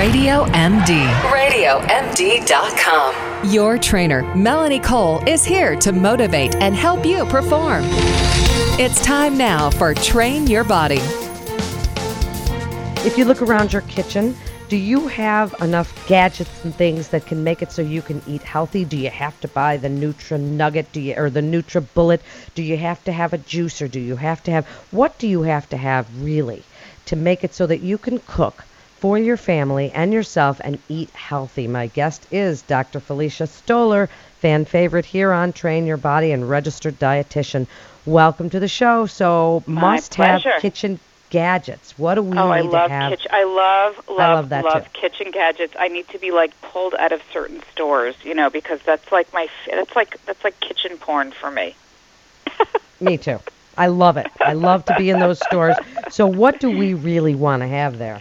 Radio MD. RadioMD.com. Your trainer, Melanie Cole, is here to motivate and help you perform. It's time now for Train Your Body. If you look around your kitchen, do you have enough gadgets and things that can make it so you can eat healthy? Do you have to buy the Nutra Nugget do you, or the Nutra Bullet? Do you have to have a juicer? Do you have to have what do you have to have really to make it so that you can cook for your family and yourself and eat healthy? My guest is Dr. Felicia Stoler, fan favorite here on Train Your Body and registered dietitian. Welcome to the show. So must have kitchen gadgets. What do we Oh, need I love to have? kitchen. I love love love that love too. kitchen gadgets. I need to be like pulled out of certain stores, you know, because that's like my that's like that's like kitchen porn for me. Me too. I love it. I love to be in those stores. So what do we really want to have there?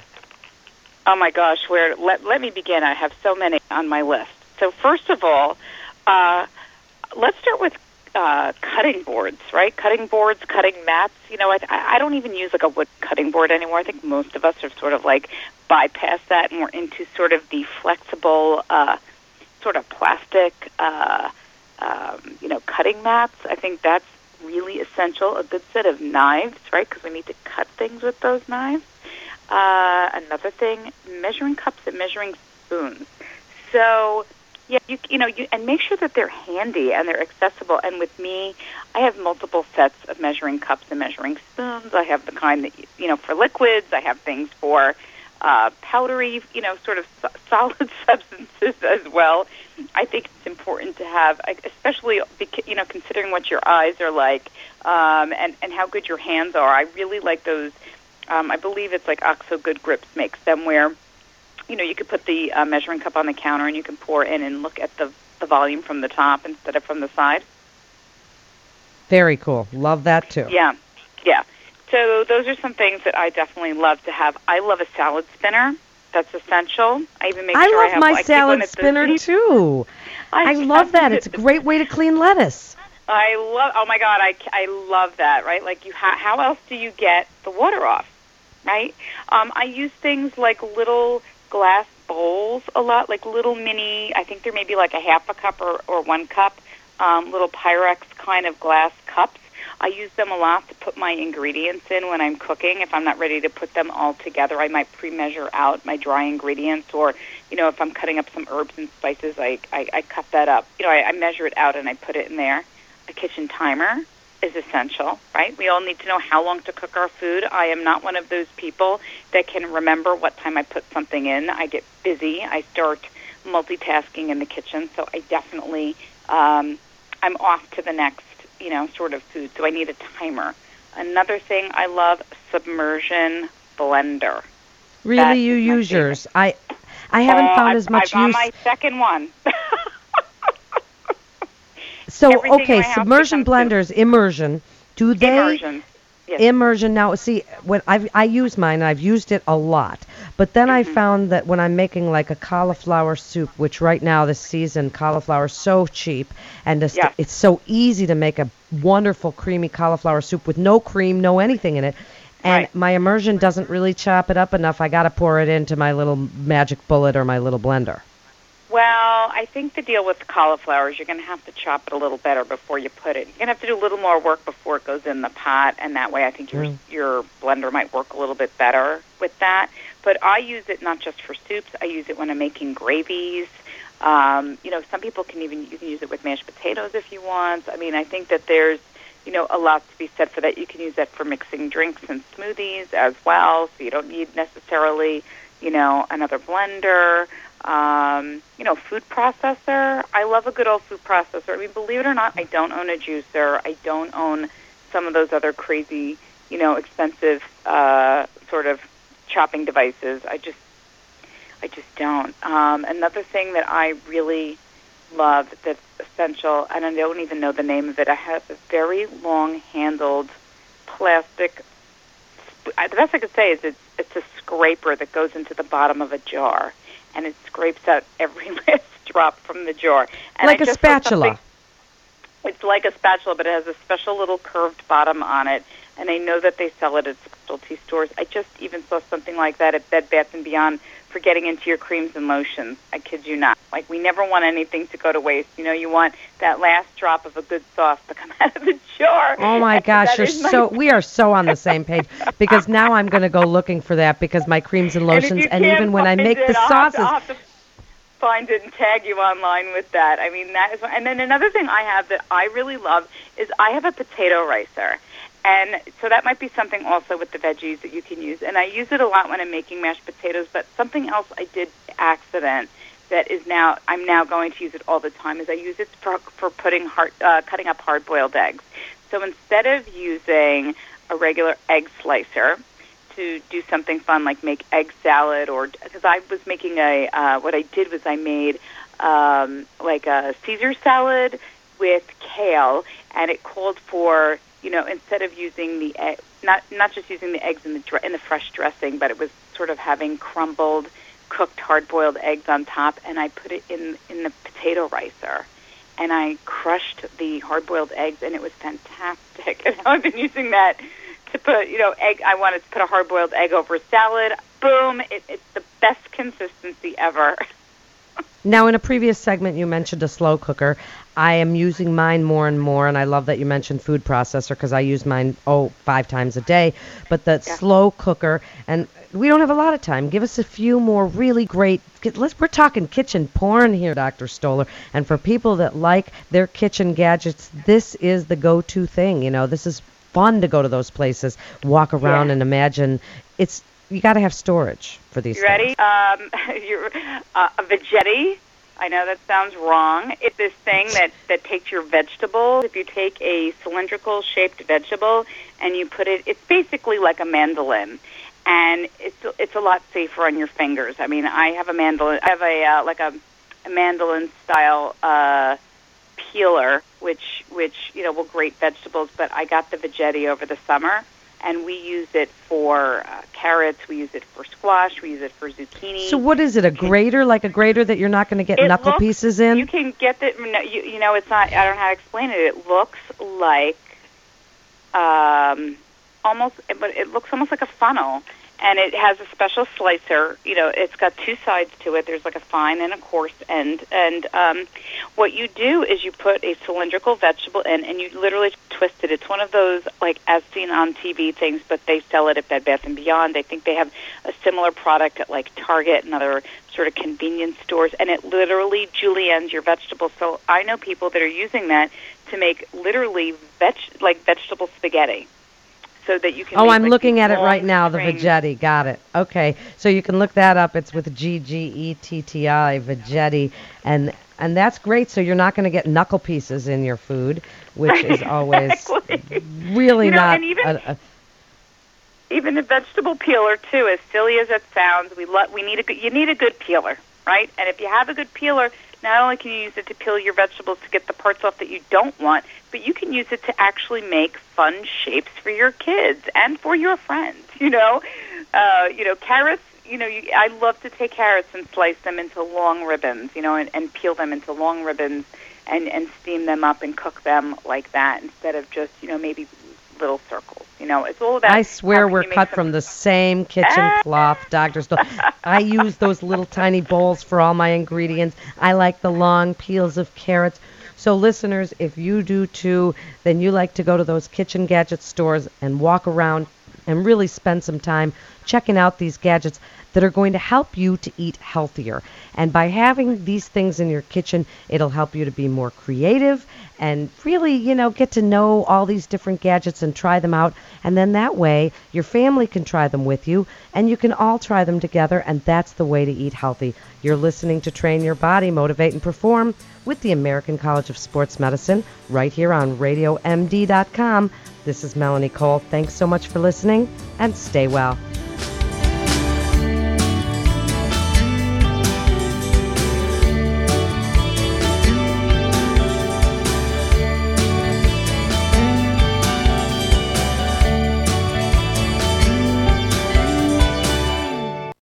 Oh my gosh, where let let me begin. I have so many on my list. So first of all, uh, let's start with uh, cutting boards, right? Cutting boards, cutting mats. You know, I, I don't even use like a wood cutting board anymore. I think most of us have sort of like bypassed that and we're into sort of the flexible, uh, sort of plastic, uh, um, you know, cutting mats. I think that's really essential. A good set of knives, right? Because we need to cut things with those knives. Uh, another thing, measuring cups and measuring spoons. So, yeah, you you know, you and make sure that they're handy and they're accessible. And with me, I have multiple sets of measuring cups and measuring spoons. I have the kind that you know for liquids. I have things for uh, powdery, you know, sort of so- solid substances as well. I think it's important to have, especially you know, considering what your eyes are like um, and and how good your hands are. I really like those. Um, I believe it's like Oxo Good Grips makes them where you know you could put the uh, measuring cup on the counter and you can pour in and look at the the volume from the top instead of from the side. Very cool. Love that too. Yeah, yeah. So those are some things that I definitely love to have. I love a salad spinner. That's essential. I even make I sure love I have my I salad the spinner seat. too. I love that. It's a great way to clean lettuce. I love. Oh my God, I, I love that. Right? Like you. Ha- how else do you get the water off? Right? Um, I use things like little glass bowls a lot, like little mini. I think there may be like a half a cup or, or one cup. Um, little Pyrex kind of glass cups. I use them a lot to put my ingredients in when I'm cooking. If I'm not ready to put them all together, I might pre-measure out my dry ingredients, or you know, if I'm cutting up some herbs and spices, I I, I cut that up. You know, I, I measure it out and I put it in there. A kitchen timer is essential, right? We all need to know how long to cook our food. I am not one of those people that can remember what time I put something in. I get busy. I start multitasking in the kitchen, so I definitely um, I'm off to the next, you know, sort of food. So I need a timer. Another thing I love submersion blender. Really, That you use favorite. yours. I I haven't Oh, found I've, as much I've on use. my second one. so everything okay, submersion blenders, immersion. Do they Immersion. Yes. immersion now see when i i use mine i've used it a lot but then i Mm-hmm. found that when i'm making like a cauliflower soup which right now this season cauliflower is so cheap and it's, Yes. it's so easy to make a wonderful creamy cauliflower soup with no cream no anything in it and Right. my immersion doesn't really chop it up enough i got to pour it into my little magic bullet or my little blender Well, I think the deal with the cauliflower is you're going to have to chop it a little better before you put it. You're going to have to do a little more work before it goes in the pot, and that way I think your Mm. your blender might work a little bit better with that. But I use it not just for soups. I use it when I'm making gravies. Um, you know, some people can even you can use it with mashed potatoes if you want. I mean, I think that there's you know a lot to be said for that. You can use that for mixing drinks and smoothies as well. So you don't need necessarily you know another blender um, you know, food processor. I love a good old food processor. I mean, believe it or not, I don't own a juicer. I don't own some of those other crazy, you know, expensive uh, sort of chopping devices. I just, I just don't. Um, another thing that I really love that's essential, and I don't even know the name of it. I have a very long-handled plastic. Sp- the best I could say is it's it's a scraper that goes into the bottom of a jar, and it scrapes out every last drop from the jar. And like I a just spatula It's like a spatula, but it has a special little curved bottom on it. and I know that they sell it at specialty stores. I just even saw something like that at Bed Bath and Beyond for getting into your creams and lotions. I kid you not. Like we never want anything to go to waste. You know, you want that last drop of a good sauce to come out of the jar. Oh my gosh, you're my- so we are so on the same page because now I'm going to go looking for that because my creams and And lotions you and, even when I make it, the I'll have to- sauces. I'll have to find it and tag you online with that. I mean, that is. And then another thing I have that I really love is I have a potato ricer. And so that might be something also with the veggies that you can use. And I use it a lot when I'm making mashed potatoes. But something else I did accident that is now I'm now going to use it all the time is I use it for for putting hard, uh, cutting up hard boiled eggs. So instead of using a regular egg slicer to do something fun like make egg salad or because I was making a uh, what I did was I made um, like a Caesar salad with kale and it called for you know instead of using the egg, not not just using the eggs in the in the fresh dressing but it was sort of having crumbled cooked hard boiled eggs on top and I put it in in the potato ricer and I crushed the hard boiled eggs and it was fantastic. And I've been using that to put you know egg I wanted to put a hard boiled egg over salad. Boom! It, it's the best consistency ever. Now, in a previous segment, you mentioned a slow cooker. I am using mine more and more, and I love that you mentioned food processor because I use mine oh five times a day. But the Yeah. slow cooker, and we don't have a lot of time. Give us a few more really great. Let's we're talking kitchen porn here, Dr. Stoler. And for people that like their kitchen gadgets, this is the go-to thing. You know, this is fun to go to those places, walk around, Yeah. and imagine. It's you got to have storage for these. You ready? things. Um, you're, uh, a veggetti. I know that sounds wrong. It's this thing that, that takes your vegetables. If you take a cylindrical shaped vegetable and you put it, it's basically like a mandolin. And it's it's a lot safer on your fingers. I mean, I have a mandolin. I have a uh, like a, a mandolin style uh, peeler, which which you know will grate vegetables. But I got the veggetti over the summer, and we use it for uh, carrots. We use it for squash. We use it for zucchini. So what is it? A grater, like a grater that you're not going to get It knuckle looks- pieces in? You can get the no, you, you know it's not. I don't know how to explain it. It looks like um, almost, but it looks almost like a funnel, and it has a special slicer. You know, it's got two sides to it. There's like a fine and a coarse end, and um, what you do is you put a cylindrical vegetable in, and you literally twist it. It's one of those like as seen on TV things, but they sell it at Bed Bath and Beyond. I think they have a similar product at like Target and other sort of convenience stores, and it literally juliennes your vegetables. So I know people that are using that to make literally veg like vegetable spaghetti. So that you can. Oh, make, I'm like, looking at it right now, the. Veggetti. Got it. Okay. So you can look that up. It's with G G E T T I, Veggetti. And and that's great. So you're not going to get knuckle pieces in your food, which is always really You know, not even- a, a, even a vegetable peeler too. As silly as it sounds, we lo- we need a good, you need a good peeler, right? And if you have a good peeler, not only can you use it to peel your vegetables to get the parts off that you don't want, but you can use it to actually make fun shapes for your kids and for your friends. You know, uh, you know carrots. You know, you, I love to take carrots and slice them into long ribbons. You know, and, and peel them into long ribbons and and steam them up and cook them like that instead of just you know maybe little circles. You know, it's all about. I swear we're cut from the same kitchen Ah. cloth, Dr. Stoll. I use those little tiny bowls for all my ingredients. I like the long peels of carrots. So, listeners, if you do too, then you like to go to those kitchen gadget stores and walk around and really spend some time checking out these gadgets that are going to help you to eat healthier. And by having these things in your kitchen, it'll help you to be more creative and really, you know, get to know all these different gadgets and try them out. And then that way, your family can try them with you and you can all try them together. And that's the way to eat healthy. You're listening to Train Your Body, Motivate, and Perform with the American College of Sports Medicine right here on RadioMD.com. This is Melanie Cole. Thanks so much for listening and stay well.